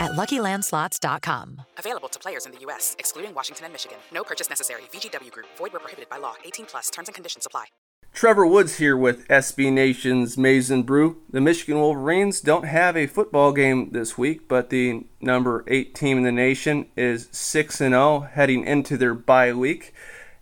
at LuckyLandSlots.com. Available to players in the U.S., excluding Washington and Michigan. No purchase necessary. VGW Group. Void where prohibited by law. 18 plus. Terms and conditions apply. Trevor Woods here with SB Nation's Maize n Brew. The Michigan Wolverines don't have a football game this week, but the number eight team in the nation is 6 0 heading into their bye week.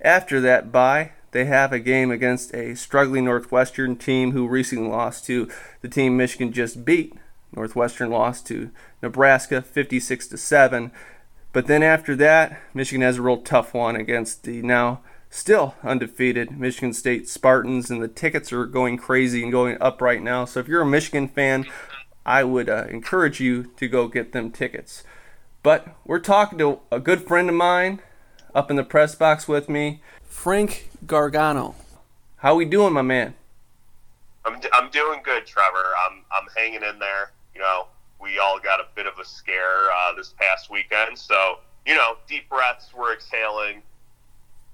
After that bye, they have a game against a struggling Northwestern team who recently lost to the team Michigan just beat. Northwestern lost to Nebraska 56 to 7. But then after that, Michigan has a real tough one against the now still undefeated Michigan State Spartans, and the tickets are going crazy and going up right now. So if you're a Michigan fan, I would uh, encourage you to go get them tickets. But we're talking to a good friend of mine up in the press box with me, Frank Gargano. How we doing, my man? I'm, I'm doing good, Trevor. I'm I'm hanging in there. You know, we all got a bit of a scare uh, this past weekend, so you know, deep breaths. We're exhaling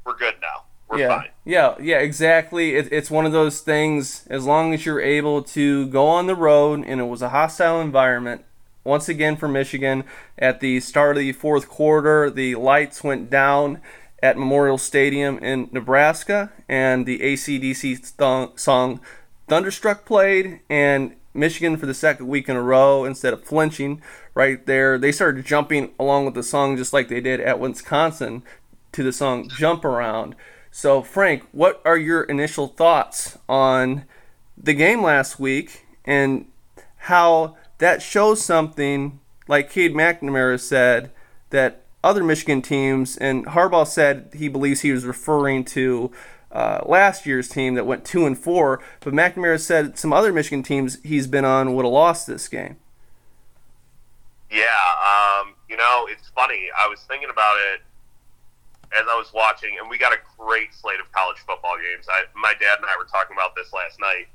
we're good now. We're yeah, fine. Yeah, yeah, exactly. It, it's one of those things. As long as you're able to go on the road, and it was a hostile environment. Once again for Michigan, at the start of the fourth quarter, the lights went down at Memorial Stadium in Nebraska, and the ACDC th- song "Thunderstruck" played, and Michigan for the second week in a row, instead of flinching right there, they started jumping along with the song just like they did at Wisconsin to the song Jump Around. So, Frank, what are your initial thoughts on the game last week and how that shows something, like Cade McNamara said, that other Michigan teams, and Harbaugh said he believes he was referring to uh, last year's team that went two and four, but McNamara said some other Michigan teams he's been on would have lost this game. Yeah, um, you know, it's funny. I was thinking about it as I was watching, and we got a great slate of college football games. I, my dad and I were talking about this last night.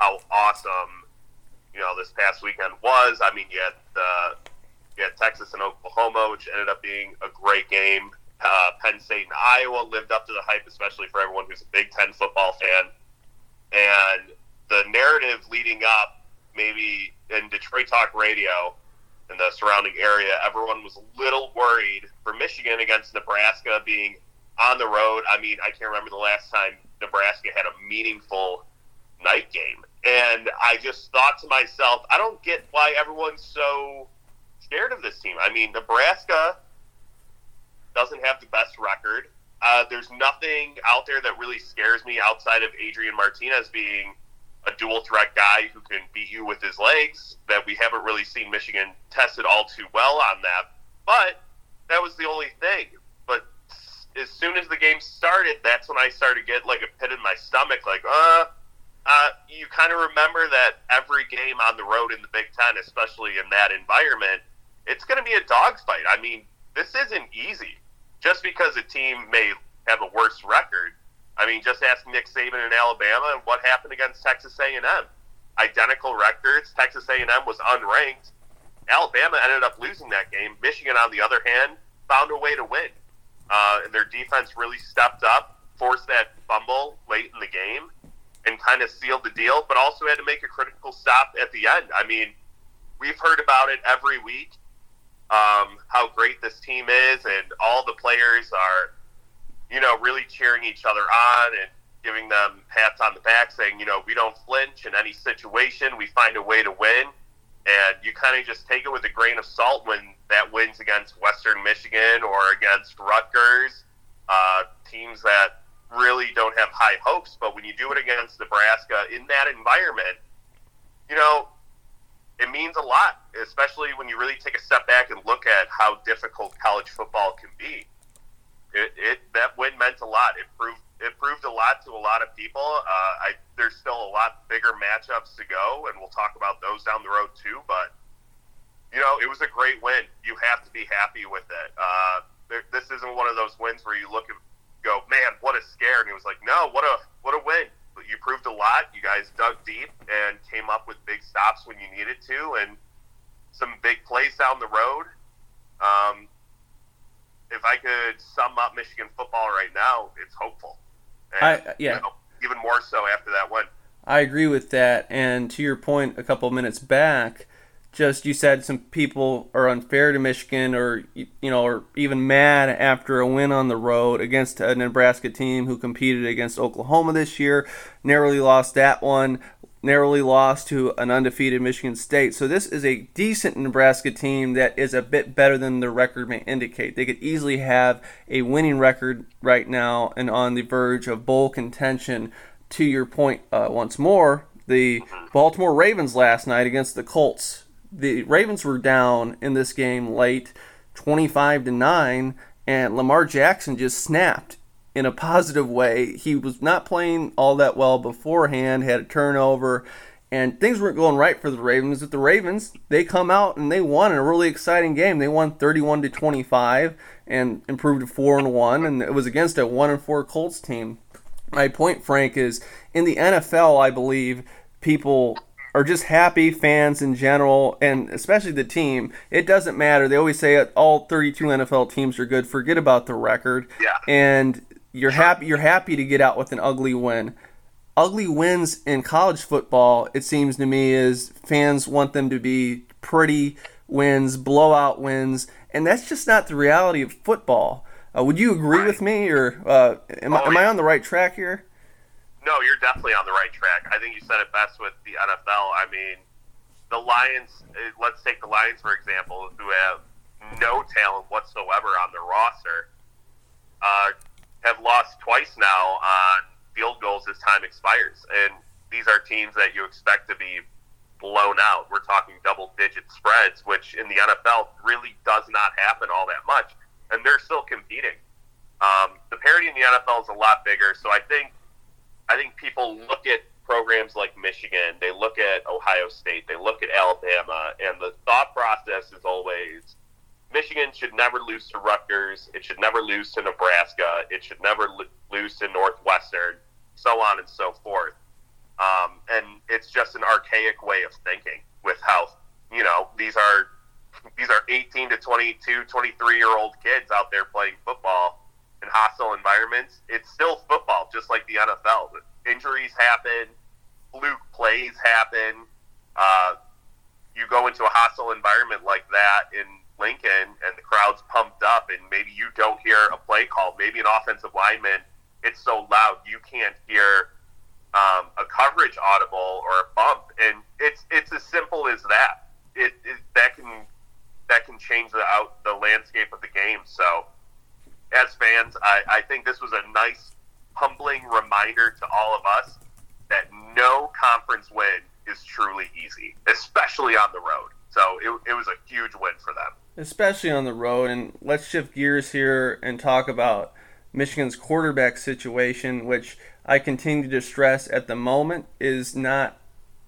How awesome, you know, this past weekend was. I mean, you had the you had Texas and Oklahoma, which ended up being a great game. Uh, Penn State and Iowa lived up to the hype, especially for everyone who's a Big Ten football fan. And the narrative leading up, maybe in Detroit Talk Radio, in the surrounding area, everyone was a little worried for Michigan against Nebraska being on the road. I mean, I can't remember the last time Nebraska had a meaningful night game. And I just thought to myself, I don't get why everyone's so scared of this team. I mean, Nebraska doesn't have the best record. Uh, there's nothing out there that really scares me outside of Adrian Martinez being a dual threat guy who can beat you with his legs. That we haven't really seen Michigan tested all too well on that. But that was the only thing. But as soon as the game started, that's when I started get like a pit in my stomach, like, uh, uh, you kind of remember that every game on the road in the Big Ten, especially in that environment, it's going to be a dogfight. I mean, this isn't easy. Just because a team may have a worse record, I mean, just ask Nick Saban in Alabama and what happened against Texas A&M. Identical records. Texas A&M was unranked. Alabama ended up losing that game. Michigan, on the other hand, found a way to win. Uh, and their defense really stepped up, forced that fumble late in the game, and kind of sealed the deal, but also had to make a critical stop at the end. I mean, we've heard about it every week, um, how great this team is, and all the players are, you know, really cheering each other on and giving them pats on the back, saying, you know, we don't flinch in any situation, we find a way to win. And you kind of just take it with a grain of salt when that wins against Western Michigan or against Rutgers, uh, teams that really don't have high hopes. But when you do it against Nebraska in that environment, you know, it means a lot, especially when you really take a step back and look at how difficult college football can be. It, it that win meant a lot. It proved it proved a lot to a lot of people. Uh, I, there's still a lot bigger matchups to go, and we'll talk about those down the road too. But you know, it was a great win. You have to be happy with it. Uh, there, this isn't one of those wins where you look and go, "Man, what a scare!" And it was like, "No, what a what a win." You proved a lot. You guys dug deep and came up with big stops when you needed to, and some big plays down the road. Um, if I could sum up Michigan football right now, it's hopeful. And, I yeah. You know, even more so after that win. I agree with that. And to your point, a couple of minutes back, just you said some people are unfair to Michigan, or you know, or even mad after a win on the road against a Nebraska team who competed against Oklahoma this year, narrowly lost that one. Narrowly lost to an undefeated Michigan State. So, this is a decent Nebraska team that is a bit better than their record may indicate. They could easily have a winning record right now and on the verge of bowl contention. To your point, uh, once more, the Baltimore Ravens last night against the Colts. The Ravens were down in this game late, 25 to 9, and Lamar Jackson just snapped in a positive way. He was not playing all that well beforehand, had a turnover, and things weren't going right for the Ravens. But the Ravens, they come out and they won in a really exciting game. They won 31 to 25 and improved to 4 and 1 and it was against a 1 and 4 Colts team. My point Frank is in the NFL, I believe people are just happy fans in general, and especially the team. It doesn't matter. They always say all 32 NFL teams are good. Forget about the record. Yeah. And you're happy. You're happy to get out with an ugly win. Ugly wins in college football, it seems to me, is fans want them to be pretty wins, blowout wins, and that's just not the reality of football. Uh, would you agree right. with me, or uh, am, oh, am I on the right track here? No, you're definitely on the right track. I think you said it best with the NFL. I mean, the Lions, let's take the Lions, for example, who have no talent whatsoever on their roster, uh, have lost twice now on field goals as time expires. And these are teams that you expect to be blown out. We're talking double digit spreads, which in the NFL really does not happen all that much. And they're still competing. Um, the parity in the NFL is a lot bigger. So I think I think people look at programs like Michigan, they look at Ohio State, they look at Alabama, and the thought process is always Michigan should never lose to Rutgers, it should never lose to Nebraska, it should never lose to Northwestern, so on and so forth. Um, and it's just an archaic way of thinking with how you know these are these are 18 to 22, 23 year old kids out there playing football in hostile environments, it's still football, just like the NFL. Injuries happen, fluke plays happen. Uh, you go into a hostile environment like that in Lincoln, and the crowd's pumped up, and maybe you don't hear a play call. Maybe an offensive lineman, it's so loud you can't hear um, a coverage audible or a bump, and it's it's as simple as that. It, it that can that can change the out the landscape of the game. So as fans, I, I think this was a nice, humbling reminder to all of us that no conference win is truly easy, especially on the road. So it, it was a huge win for them. Especially on the road. And let's shift gears here and talk about Michigan's quarterback situation, which I continue to stress at the moment is not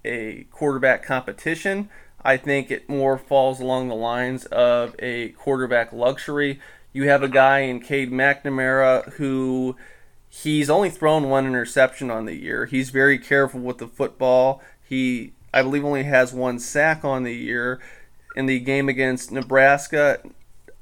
a quarterback competition. I think it more falls along the lines of a quarterback luxury. You have a guy in Cade McNamara who he's only thrown one interception on the year. He's very careful with the football. He, I believe, only has one sack on the year. In the game against Nebraska,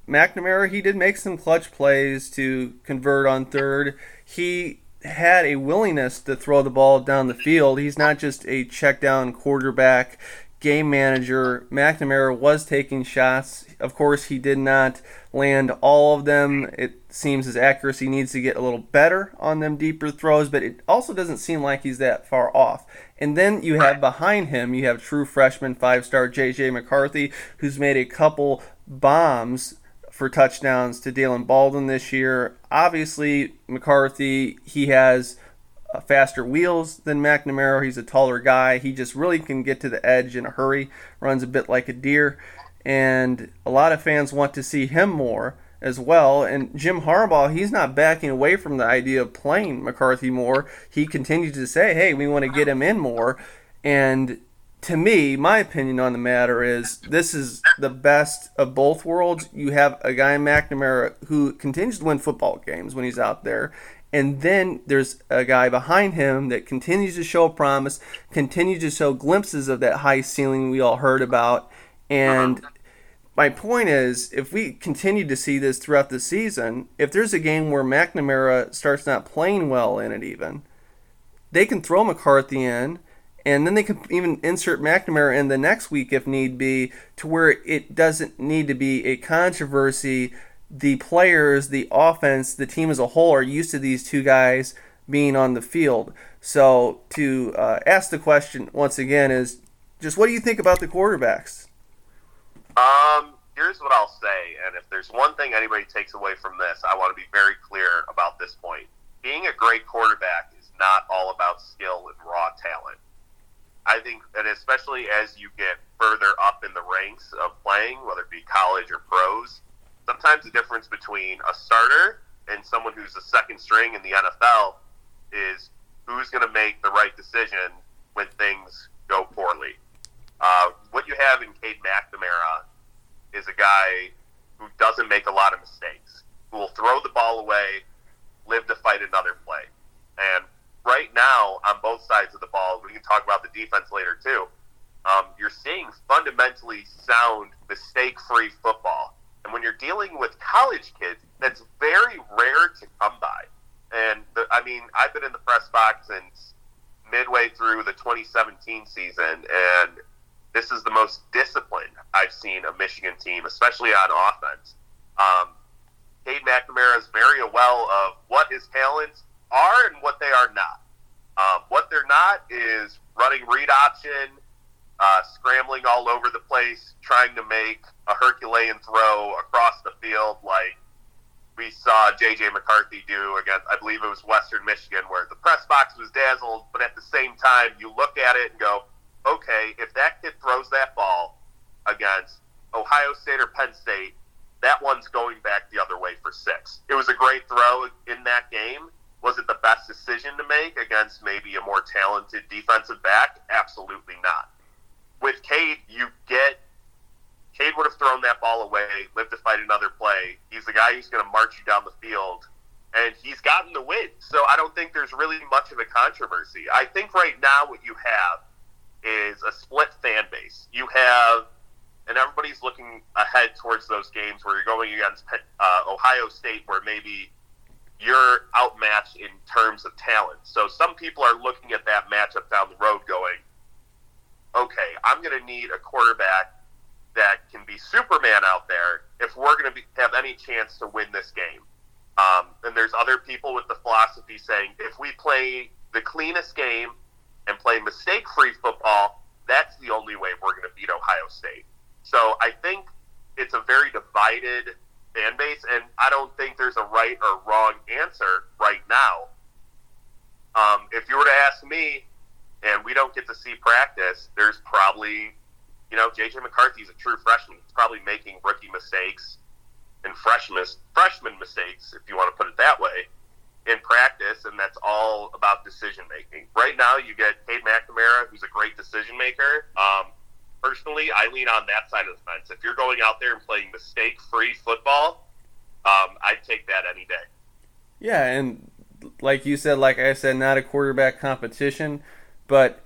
McNamara, he did make some clutch plays to convert on third. He had a willingness to throw the ball down the field. He's not just a check down quarterback, game manager. McNamara was taking shots. Of course, he did not land all of them. It seems his accuracy needs to get a little better on them deeper throws, but it also doesn't seem like he's that far off. And then you have behind him, you have true freshman five star JJ McCarthy, who's made a couple bombs for touchdowns to Daylen Baldwin this year. Obviously, McCarthy, he has Uh, faster wheels than McNamara. He's a taller guy. He just really can get to the edge in a hurry, runs a bit like a deer. And a lot of fans want to see him more as well. And Jim Harbaugh, he's not backing away from the idea of playing McCarthy more. He continues to say, hey, we want to get him in more. And to me, my opinion on the matter is this is the best of both worlds. You have a guy in McNamara who continues to win football games when he's out there. And then there's a guy behind him that continues to show promise, continues to show glimpses of that high ceiling we all heard about. And my point is, if we continue to see this throughout the season, if there's a game where McNamara starts not playing well in it, even, they can throw McCarthy in and then they can even insert McNamara in the next week if need be, to where it doesn't need to be a controversy. The players, the offense, the team as a whole are used to these two guys being on the field. So to uh, ask the question once again is just what do you think about the quarterbacks? Um, here's what I'll say, and if there's one thing anybody takes away from this, I want to be very clear about this point. Being a great quarterback is not all about skill and raw talent. I think that especially as you get further up in the ranks of playing, whether it be college or pros, sometimes the difference between a starter and someone who's a second string in the NFL is who's going to make the right decision when things go poorly. Uh, what you have in Cade McNamara is a guy who doesn't make a lot of mistakes, who will throw the ball away, live to fight another play. And right now on both sides of the ball, we can talk about the defense later too. Um, you're seeing fundamentally sound, mistake-free football, when you're dealing with college kids, that's very rare to come by. And the, I mean, I've been in the press box since midway through the 2017 season, and this is the most disciplined I've seen a Michigan team, especially on offense. Um, Cade McNamara is very well of what his talents are and what they are not. Um, what they're not is running read option, uh, scrambling all over the place, trying to make a Herculean throw across the field like we saw J.J. McCarthy do against, I believe it was Western Michigan, where the press box was dazzled, but at the same time, you look at it and go, okay, if that kid throws that ball against Ohio State or Penn State, that one's going back the other way for six. It was a great throw in that game was it the best decision to make against maybe a more talented defensive back? Absolutely not. Cade, you get Cade would have thrown that ball away, lived to fight another play. He's the guy who's going to march you down the field, and he's gotten the win. So I don't think there's really much of a controversy. I think right now what you have is a split fan base. You have, and everybody's looking ahead towards those games where you're going against uh, Ohio State, where maybe you're outmatched in terms of talent. So some people are looking at that matchup down the road going, okay, I'm going to need a quarterback that can be Superman out there if we're going to have any chance to win this game. Um, and there's other people with the philosophy saying if we play the cleanest game and play mistake free football, that's the only way we're going to beat Ohio State. So I think it's a very divided fan base, and I don't think there's a right or wrong answer right now. Um, if you were to ask me, and we don't get to see practice, there's probably, you know, JJ McCarthy's a true freshman. He's probably making rookie mistakes. and freshman freshman mistakes, if you want to put it that way, in practice, and that's all about decision making. Right now, you get Cade McNamara, who's a great decision maker. Um, personally, I lean on that side of the fence. If you're going out there and playing mistake free football, um, I'd take that any day. Yeah, and like you said, like I said, not a quarterback competition, but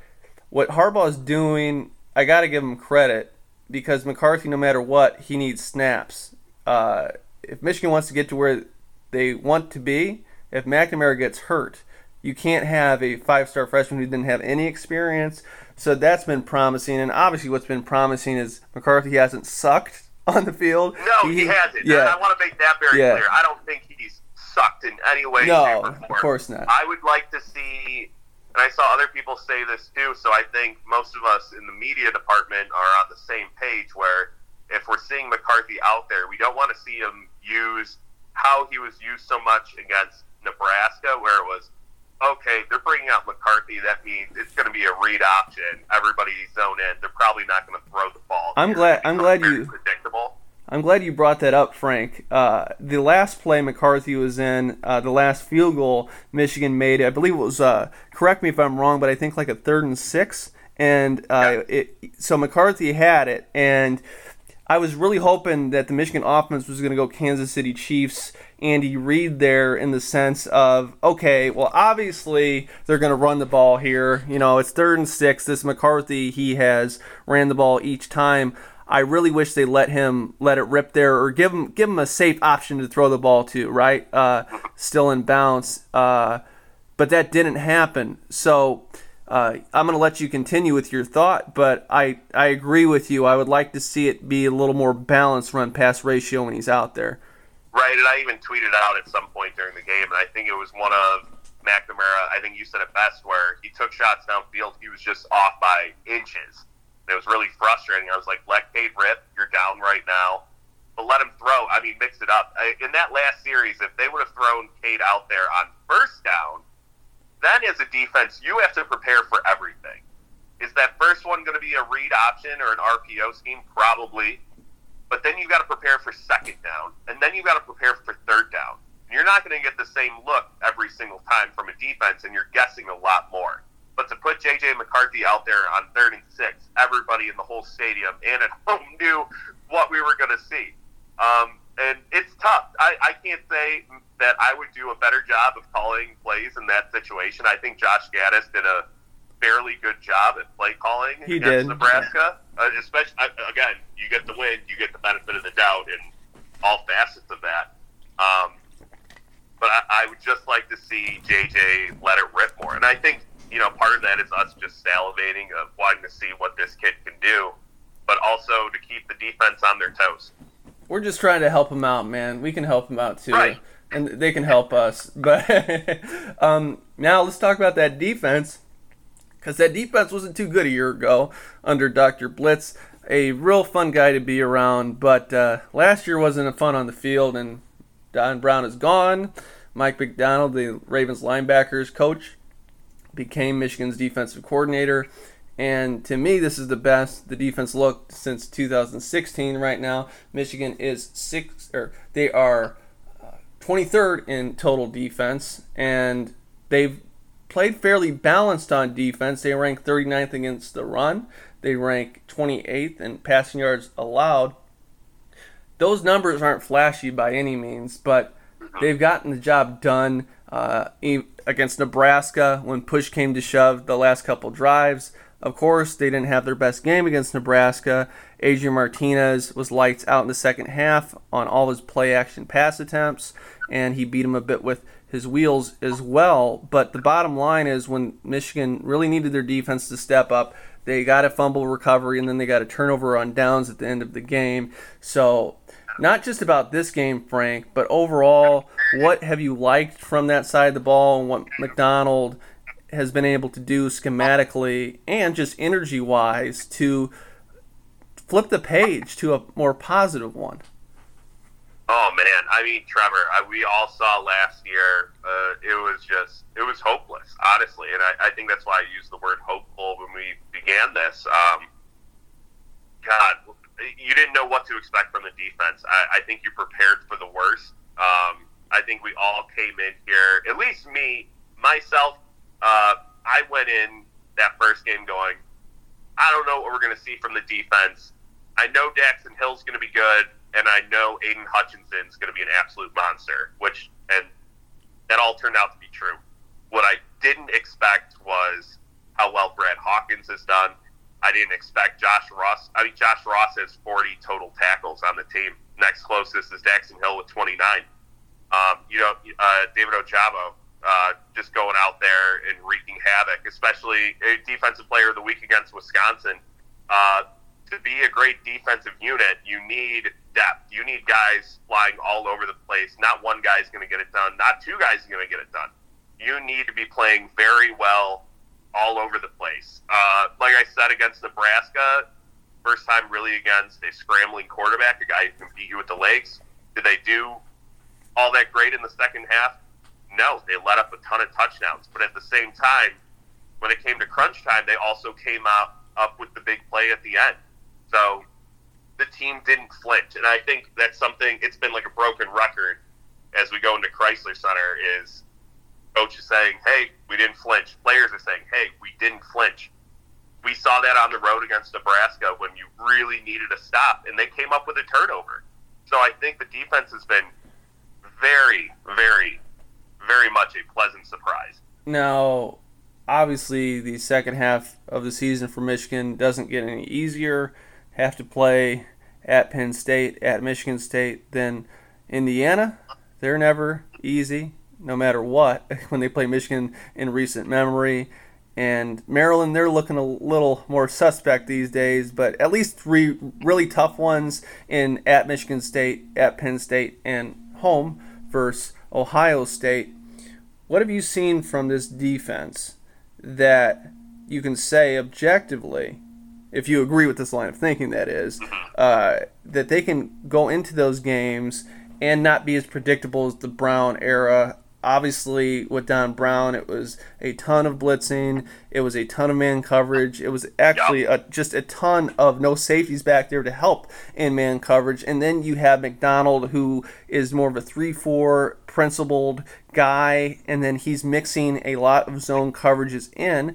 what Harbaugh is doing, I got to give him credit because McCarthy, no matter what, he needs snaps. Uh, if Michigan wants to get to where they want to be, if McNamara gets hurt, you can't have a five-star freshman who didn't have any experience. So that's been promising, and obviously, what's been promising is McCarthy hasn't sucked on the field. No, he, he hasn't. Yeah. I want to make that very yeah. clear. I don't think he's sucked in any way, no, shape, or form. of course not. I would like to see, and I saw other people say this too. So I think most of us in the media department are on the same page. Where if we're seeing McCarthy out there, we don't want to see him use how he was used so much against Nebraska, where it was okay, they're bringing out McCarthy. That means it's going to be a read option. Everybody's zone in. They're probably not going to throw the ball. I'm glad. I'm glad you. I'm glad you brought that up, Frank. Uh, the last play McCarthy was in, uh, the last field goal Michigan made, I believe it was. Uh, correct me if I'm wrong, but I think like a third and six, and uh, it. So McCarthy had it, and I was really hoping that the Michigan offense was going to go Kansas City Chiefs Andy Reid there in the sense of, okay, well, obviously they're going to run the ball here. You know, it's third and six. This McCarthy, he has ran the ball each time. I really wish they let him let it rip there or give him give him a safe option to throw the ball to, right? Uh, still in bounce. Uh, but that didn't happen. So uh, I'm going to let you continue with your thought, but I, I agree with you. I would like to see it be a little more balanced run pass ratio when he's out there. Right, and I even tweeted out at some point during the game, and I think it was one of McNamara. I think you said it best, where he took shots downfield. He was just off by inches. It was really frustrating. I was like, let Cade rip. You're down right now. But let him throw. I mean, mix it up. In that last series, if they would have thrown Cade out there on first down, then as a defense, you have to prepare for everything. Is that first one going to be a read option or an RPO scheme? Probably. But then you've got to prepare for second down, and then you've got to prepare for third down. You're not going to get the same look every single time from a defense, and you're guessing a lot more. But to put J.J. McCarthy out there on third and six, everybody in the whole stadium and at home knew what we were going to see. Um, and it's tough. I, I can't say that I would do a better job of calling plays in that situation. I think Josh Gattis did a fairly good job at play calling he against did. Nebraska. Uh, especially again, you get the win, you get the benefit of the doubt in all facets of that. Um, but I, I would just like to see JJ let it rip more, and I think you know part of that is us just salivating of wanting to see what this kid can do, but also to keep the defense on their toes. We're just trying to help them out, man. We can help them out too. Right. And they can help us. But um, now let's talk about that defense because that defense wasn't too good a year ago under Dr. Blitz. A real fun guy to be around, but uh, last year wasn't a fun on the field, and Don Brown is gone. Mike Macdonald, the Ravens linebackers coach, became Michigan's defensive coordinator. And to me, this is the best the defense looked since 2016. Right now, Michigan is six, or they are uh, 23rd in total defense, and they've played fairly balanced on defense. They rank 39th against the run. They rank 28th in passing yards allowed. Those numbers aren't flashy by any means, but they've gotten the job done uh, against Nebraska when push came to shove the last couple drives. Of course, they didn't have their best game against Nebraska. Adrian Martinez was lights out in the second half on all his play action pass attempts, and he beat him a bit with his wheels as well. But the bottom line is when Michigan really needed their defense to step up, they got a fumble recovery and then they got a turnover on downs at the end of the game. So, not just about this game, Frank, but overall, what have you liked from that side of the ball and what Macdonald has been able to do schematically and just energy wise to flip the page to a more positive one? Oh man, I mean Trevor, I, we all saw last year. Uh, it was just, it was hopeless, honestly, and I, I, think that's why I used the word hopeful when we began this. Um, God, you didn't know what to expect from the defense. I, I think you prepared for the worst. Um, I think we all came in here, at least me, myself, uh, I went in that first game going, I don't know what we're going to see from the defense. I know Daxton Hill's going to be good, and I know Aidan Hutchinson's going to be an absolute monster, which, and that all turned out to be true. What I didn't expect was how well Brad Hawkins has done. I didn't expect Josh Ross. I mean, Josh Ross has 40 total tackles on the team. Next closest is Daxton Hill with 29. Um, you know, uh, David Ojabo uh, just going out there and wreaking havoc, especially a defensive player of the week against Wisconsin. Uh, to be a great defensive unit, you need depth. You need guys flying all over the place. Not one guy's going to get it done. Not two guys are going to get it done. You need to be playing very well all over the place. Uh, like I said against Nebraska, first time really against a scrambling quarterback, a guy who can beat you with the legs. Did they do all that great in the second half? No, they let up a ton of touchdowns. But at the same time, when it came to crunch time, they also came out up with the big play at the end. So the team didn't flinch, and I think that's something. It's been like a broken record as we go into Crisler Center. Is coach is saying, "Hey, we didn't flinch." Players are saying, "Hey, we didn't flinch." We saw that on the road against Nebraska when you really needed a stop, and they came up with a turnover. So I think the defense has been very, very, very much a pleasant surprise. Now, obviously, the second half of the season for Michigan doesn't get any easier. Have to play at Penn State, at Michigan State, then Indiana. They're never easy, no matter what, when they play Michigan in recent memory. And Maryland, they're looking a little more suspect these days, but at least three really tough ones in at Michigan State, at Penn State, and home versus Ohio State. What have you seen from this defense that you can say objectively, if you agree with this line of thinking, that is, uh, that they can go into those games and not be as predictable as the Brown era obviously with Don Brown, it was a ton of blitzing. It was a ton of man coverage. It was actually a, just a ton of no safeties back there to help in man coverage. And then you have Macdonald, who is more of a 3 4 principled guy, and then he's mixing a lot of zone coverages in.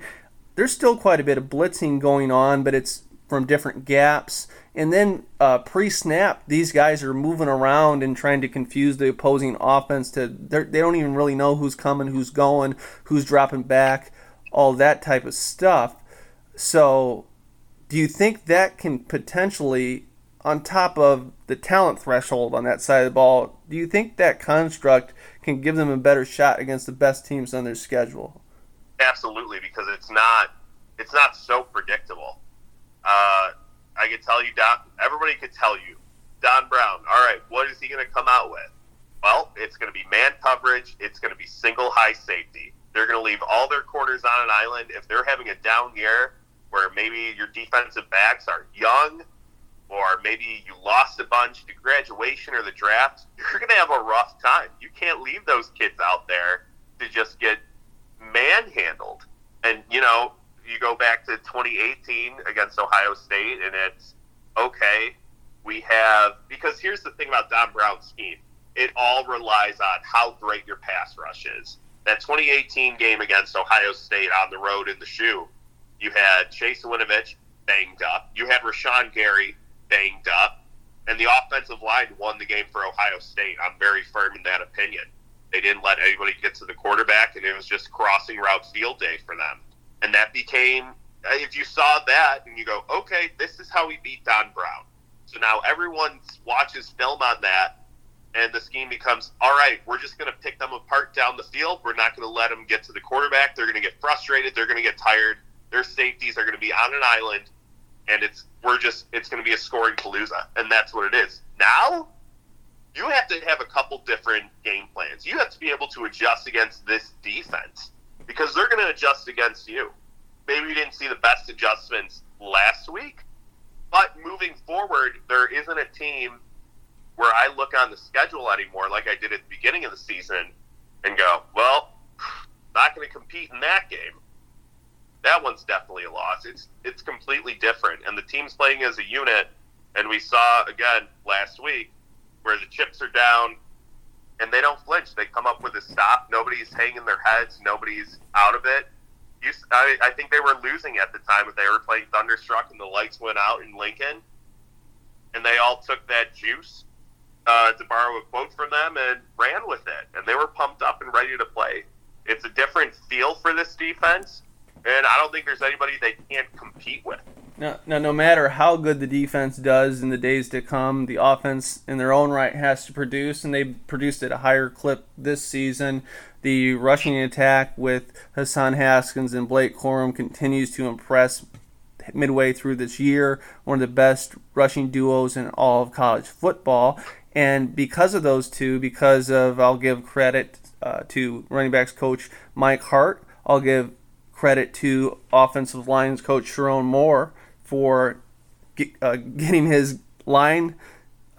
There's still quite a bit of blitzing going on, but it's from different gaps. And then uh, pre-snap, these guys are moving around and trying to confuse the opposing offense. To they don't even really know who's coming, who's going, who's dropping back, all that type of stuff. So, do you think that can potentially, on top of the talent threshold on that side of the ball, do you think that construct can give them a better shot against the best teams on their schedule? Absolutely, because it's not it's not so predictable. Uh, I could tell you, Don. Everybody could tell you, Don Brown. All right, what is he going to come out with? Well, it's going to be man coverage. It's going to be single high safety. They're going to leave all their corners on an island. If they're having a down year, where maybe your defensive backs are young, or maybe you lost a bunch to graduation or the draft, you're going to have a rough time. You can't leave those kids out there to just get manhandled. And you know, you go back to 2018 against Ohio State, and it's okay. We have because here's the thing about Don Brown's scheme: it all relies on how great your pass rush is. That 2018 game against Ohio State on the road in the shoe, you had Chase Winovich banged up, you had Rashan Gary banged up, and the offensive line won the game for Ohio State. I'm very firm in that opinion. They didn't let anybody get to the quarterback, and it was just crossing route field day for them and that became uh, if you saw that and you go, okay, this is how we beat Don Brown. So now everyone watches film on that, and the scheme becomes, all right, we're just going to pick them apart down the field. We're not going to let them get to the quarterback. They're going to get frustrated. They're going to get tired. Their safeties are going to be on an island, and it's we're just it's going to be a scoring palooza, and that's what it is. Now you have to have a couple different game plans. You have to be able to adjust against this defense because they're going to adjust against you. Maybe you didn't see the best adjustments last week, but moving forward, there isn't a team where I look on the schedule anymore like I did at the beginning of the season and go, well, not going to compete in that game. That one's definitely a loss. It's it's completely different, and the team's playing as a unit. And we saw again last week where the chips are down. And they don't flinch. They come up with a stop. Nobody's hanging their heads. Nobody's out of it. You, I, I think they were losing at the time. They were playing Thunderstruck, and the lights went out in Lincoln, and they all took that juice, uh, to borrow a quote from them, and ran with it. And they were pumped up and ready to play. It's a different feel for this defense, and I don't think there's anybody they can't compete with. Now, now, no matter how good the defense does in the days to come, the offense in their own right has to produce, and they produced at a higher clip this season. The rushing attack with Hassan Haskins and Blake Corum continues to impress midway through this year. One of the best rushing duos in all of college football. And because of those two, because of, I'll give credit uh, to running backs coach Mike Hart, I'll give credit to offensive lines coach Sherrone Moore for get, uh, getting his line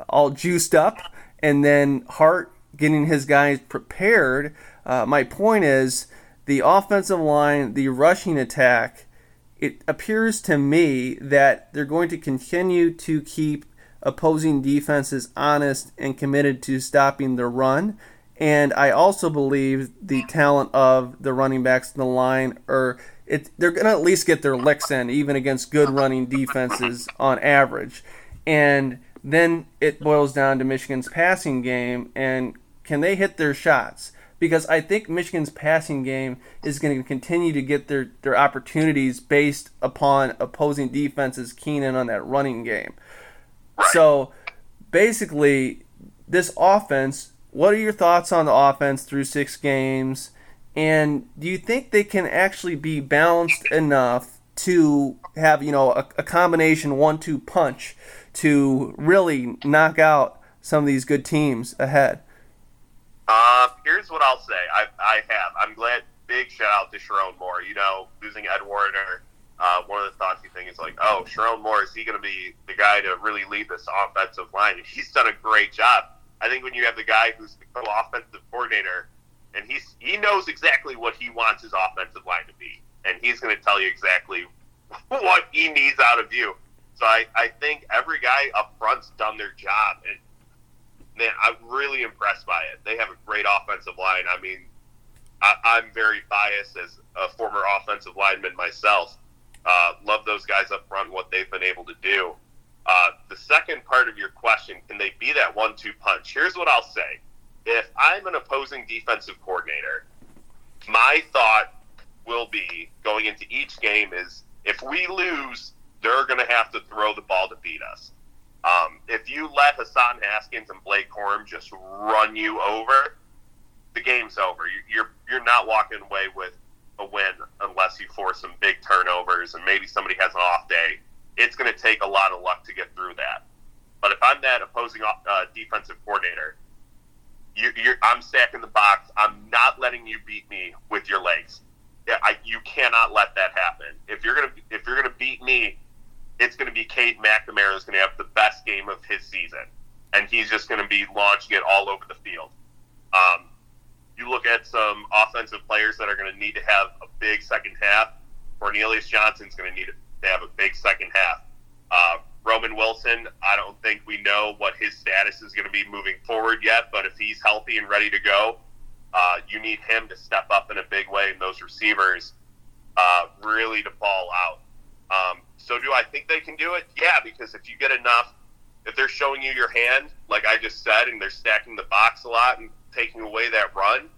all juiced up, and then Hart getting his guys prepared. Uh, my point is the offensive line, the rushing attack. It appears to me that they're going to continue to keep opposing defenses honest and committed to stopping the run. And I also believe the talent of the running backs in the line are it, they're going to at least get their licks in, even against good running defenses on average. And then it boils down to Michigan's passing game and can they hit their shots? Because I think Michigan's passing game is going to continue to get their, their opportunities based upon opposing defenses keen in on that running game. So basically, this offense, what are your thoughts on the offense through six games? And do you think they can actually be balanced enough to have, you know, a, a combination one-two punch to really knock out some of these good teams ahead? Uh, here's what I'll say. I, I have. I'm glad. Big shout out to Sherrone Moore. You know, losing Ed Warinner. Uh, one of the thoughts you think is like, oh, Sherrone Moore is he going to be the guy to really lead this offensive line? And he's done a great job. I think when you have the guy who's the co-offensive coordinator and he's he knows exactly what he wants his offensive line to be, and he's going to tell you exactly what he needs out of you. So I, I think every guy up front's done their job, and man, I'm really impressed by it. They have a great offensive line. I mean, I, I'm very biased as a former offensive lineman myself. Uh, love those guys up front, what they've been able to do. Uh, the second part of your question, can they be that one-two punch? Here's what I'll say if I'm an opposing defensive coordinator, my thought will be going into each game is if we lose, they're going to have to throw the ball to beat us. Um, if you let Hassan Haskins and Blake Corum just run you over, the game's over. You're you're not walking away with a win unless you force some big turnovers and maybe somebody has an off day. It's going to take a lot of luck to get through that. But if I'm that opposing uh, defensive coordinator, you, I'm stacking the box. I'm not letting you beat me with your legs. I, you cannot let that happen. If you're gonna if you're gonna beat me, it's gonna be Cade McNamara is gonna have the best game of his season, and he's just gonna be launching it all over the field. Um, you look at some offensive players that are gonna need to have a big second half. Cornelius Johnson's gonna need to have a big second half. Uh, Roman Wilson, I don't think we know what his status is going to be moving forward yet, but if he's healthy and ready to go, uh, you need him to step up in a big way, and those receivers uh, really to ball out. Um, so, do I think they can do it? Yeah, because if you get enough, if they're showing you your hand, like I just said, and they're stacking the box a lot and taking away that run,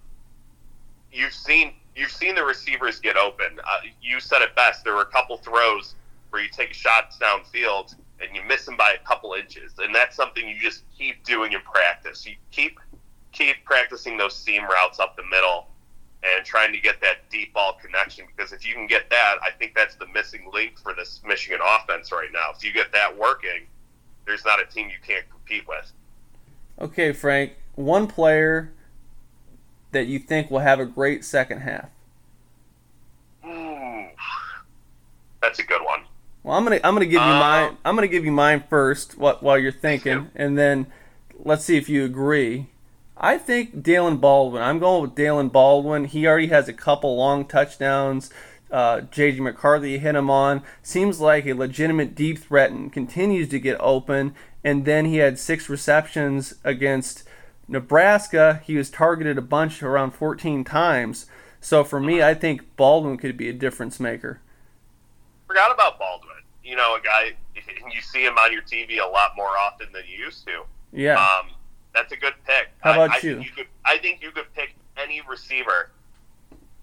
you've seen you've seen the receivers get open. Uh, you said it best. There were a couple throws where you take shots downfield and you miss them by a couple inches, and that's something you just keep doing in practice. You keep keep practicing those seam routes up the middle and trying to get that deep ball connection because if you can get that, I think that's the missing link for this Michigan offense right now. If you get that working, there's not a team you can't compete with. Okay, Frank, one player that you think will have a great second half. Ooh, that's a good one. Well, I'm gonna I'm gonna give you uh, mine. I'm gonna give you mine first. What while you're thinking, and then let's see if you agree. I think Daylen Baldwin. I'm going with Daylen Baldwin. He already has a couple long touchdowns. Uh, J.J. McCarthy hit him on. Seems like a legitimate deep threat and continues to get open. And then he had six receptions against Nebraska, he was targeted a bunch around 14 times. So for me, I think Baldwin could be a difference maker. Forgot about Baldwin. You know, a guy you see him on your TV a lot more often than you used to. Yeah. Um, that's a good pick. How about I, I you? Think you could, I think you could pick any receiver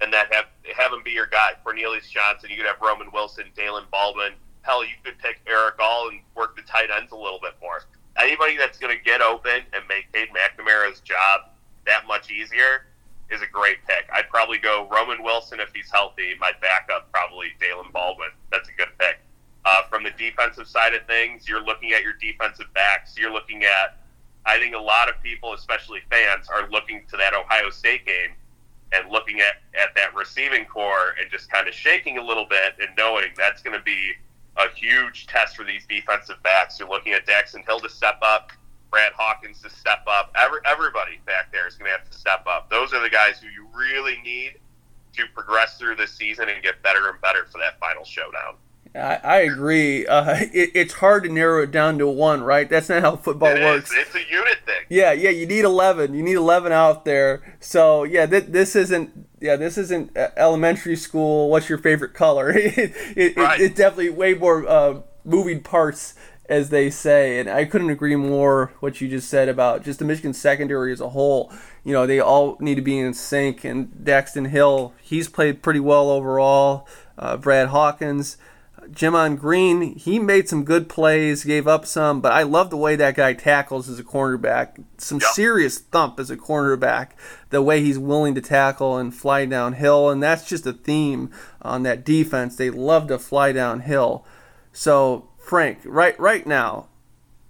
and that have have him be your guy. Cornelius Johnson. You could have Roman Wilson, Daylen Baldwin. Hell, you could pick Erick All and work the tight ends a little bit more. Anybody that's going to get open and make Cade McNamara's job that much easier is a great pick. I'd probably go Roman Wilson if he's healthy. My backup probably Daylen Baldwin. That's a good pick. Uh, from the defensive side of things, you're looking at your defensive backs. You're looking at, I think a lot of people, especially fans, are looking to that Ohio State game and looking at, at that receiving core and just kind of shaking a little bit and knowing that's going to be a huge test for these defensive backs. You're looking at Daxton Hill to step up, Brad Hawkins to step up. Every, everybody back there is going to have to step up. Those are the guys who you really need to progress through this season and get better and better for that final showdown. I, I agree. Uh, it, it's hard to narrow it down to one, right? That's not how football It works. is. It's a unit thing. Yeah, yeah. You need eleven. You need eleven out there. So yeah, th- this isn't. Yeah, this isn't uh, elementary school. What's your favorite color? it, it, Right. it, it's definitely way more uh, moving parts, as they say. And I couldn't agree more. What you just said about just the Michigan secondary as a whole. You know, they all need to be in sync. And Daxton Hill, he's played pretty well overall. Uh, Brad Hawkins. Gemon Green, he made some good plays, gave up some, but I love the way that guy tackles as a cornerback. Some serious thump as a cornerback. The way he's willing to tackle and fly downhill, and that's just a theme on that defense. They love to fly downhill. So, Frank, right right now,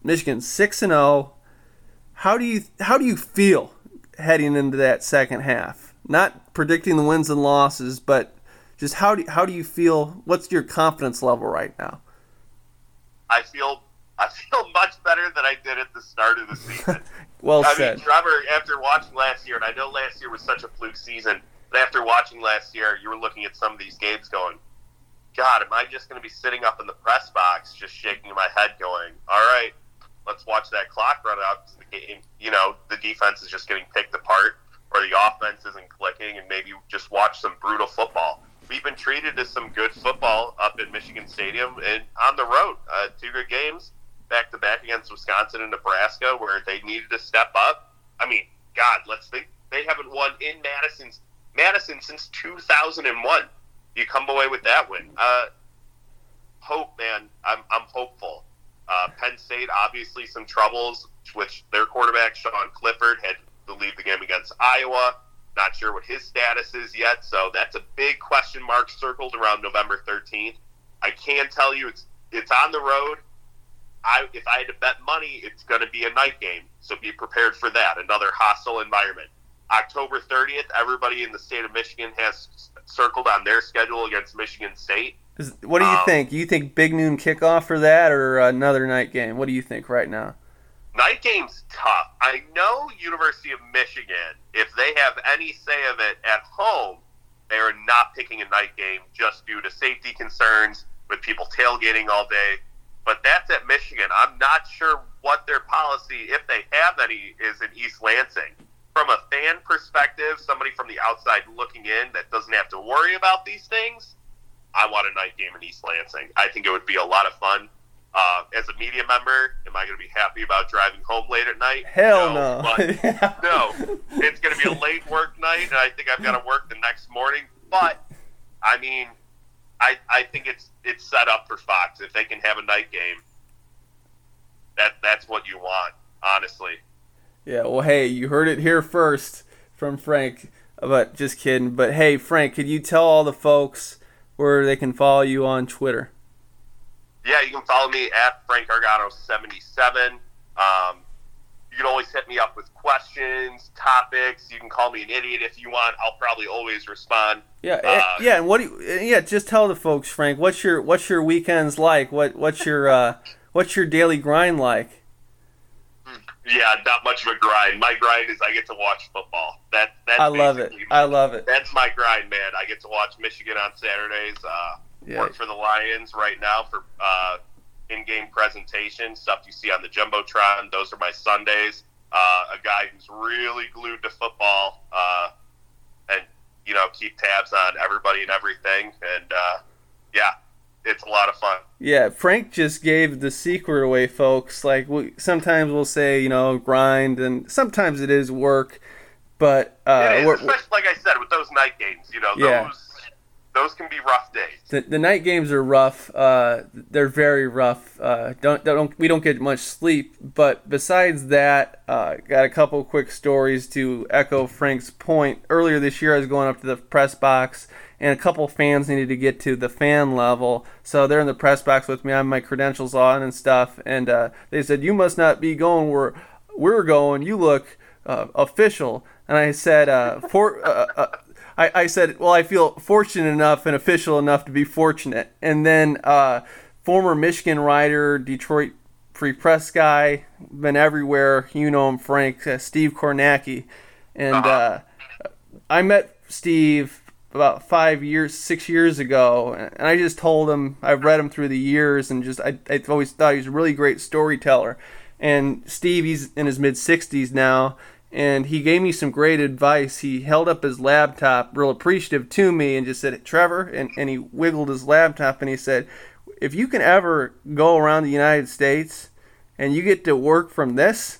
Michigan six and zero. How do you how do you feel heading into that second half? Not predicting the wins and losses, but just how do how do you feel? What's your confidence level right now? I feel I feel much better than I did at the start of the season. Well I said. mean, Trevor, after watching last year, and I know last year was such a fluke season, but after watching last year, you were looking at some of these games going, God, am I just going to be sitting up in the press box, just shaking my head, going, All right, let's watch that clock run out. 'cause The game, you know, the defense is just getting picked apart, or the offense isn't clicking, and maybe just watch some brutal football. We've been treated to some good football up at Michigan Stadium and on the road. Uh, two good games back to back against Wisconsin and Nebraska, where they needed to step up. I mean, God, let's think they haven't won in Madison's Madison since 2001. You come away with that win. Uh, hope, man. I'm I'm hopeful. Uh, Penn State obviously some troubles, which their quarterback Sean Clifford had to leave the game against Iowa. Not sure what his status is yet, so that's a big question mark circled around November 13th. I can tell you it's it's on the road. I if I had to bet money, it's going to be a night game, so be prepared for that. Another hostile environment. October 30th, everybody in the state of Michigan has circled on their schedule against Michigan State. Is, what do you Um, think? You think big noon kickoff for that, or another night game? What do you think right now? Night game's tough. I know University of Michigan, if they have any say of it at home, they are not picking a night game just due to safety concerns with people tailgating all day. But that's at Michigan. I'm not sure what their policy, if they have any, is in East Lansing. From a fan perspective, somebody from the outside looking in that doesn't have to worry about these things, I want a night game in East Lansing. I think it would be a lot of fun. Uh, as a media member, am I going to be happy about driving home late at night? Hell no. but- no, it's going to be a late work night, and I think I've got to work the next morning. But I mean, I I think it's it's set up for Fox if they can have a night game. That that's what you want, honestly. Yeah, well, hey, you heard it here first from Frank. But just kidding. But hey, Frank, could you tell all the folks where they can follow you on Twitter? Yeah, you can follow me at Frank Argano seventy seven. Um, you can always hit me up with questions, topics. You can call me an idiot if you want. I'll probably always respond. Yeah, Uh, eh, yeah. And what? Do you, eh, yeah, just tell the folks, Frank. What's your What's your weekends like? What What's your uh, What's your daily grind like? Yeah, not much of a grind. My grind is I get to watch football. That that's I love it. basically- I love it. That's my grind, man. I get to watch Michigan on Saturdays. Uh, Yeah. Work for the Lions right now for uh, in-game presentation stuff you see on the jumbotron. Those are my Sundays. uh, a guy who's really glued to football, uh, and you know keep tabs on everybody and everything. And uh, yeah, it's a lot of fun. Yeah, Frank just gave the secret away, folks. Like we sometimes we'll say, you know, grind, and sometimes it is work, but uh, it is, especially like I said with those night games. You know, Yeah. those those can be rough days. the, the night games are rough. Uh, they're very rough. Uh, don't, don't we don't get much sleep. But besides that, uh, got a couple quick stories to echo Frank's point. Earlier this year, I was going up to the press box, and a couple fans needed to get to the fan level, so they're in the press box with me. I have my credentials on and stuff, and uh, they said, "You must not be going where we're going. You look uh, official." And I said, uh, "For." I, I said, well, I feel fortunate enough and official enough to be fortunate. And then uh, former Michigan writer, Detroit Free Press guy, been everywhere. You know him, Frank, uh, Steve Kornacki. And uh, I met Steve about five years, six years ago, and I just told him I've read him through the years, and just I, I always thought he was a really great storyteller. And Steve, he's in his mid 60s now, and he gave me some great advice. He held up his laptop, real appreciative to me, and just said, Trevor, and, and he wiggled his laptop and he said, if you can ever go around the United States and you get to work from this,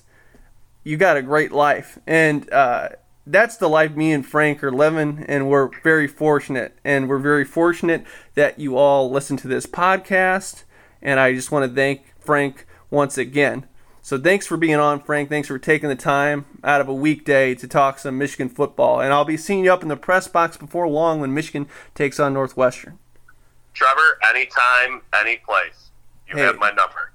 you got a great life. And uh, that's the life me and Frank are living, and we're very fortunate. And we're very fortunate that you all listen to this podcast. And I just want to thank Frank once again. So thanks for being on, Frank. Thanks for taking the time out of a weekday to talk some Michigan football. And I'll be seeing you up in the press box before long when Michigan takes on Northwestern. Trevor, anytime, any place. You Hey. have my number.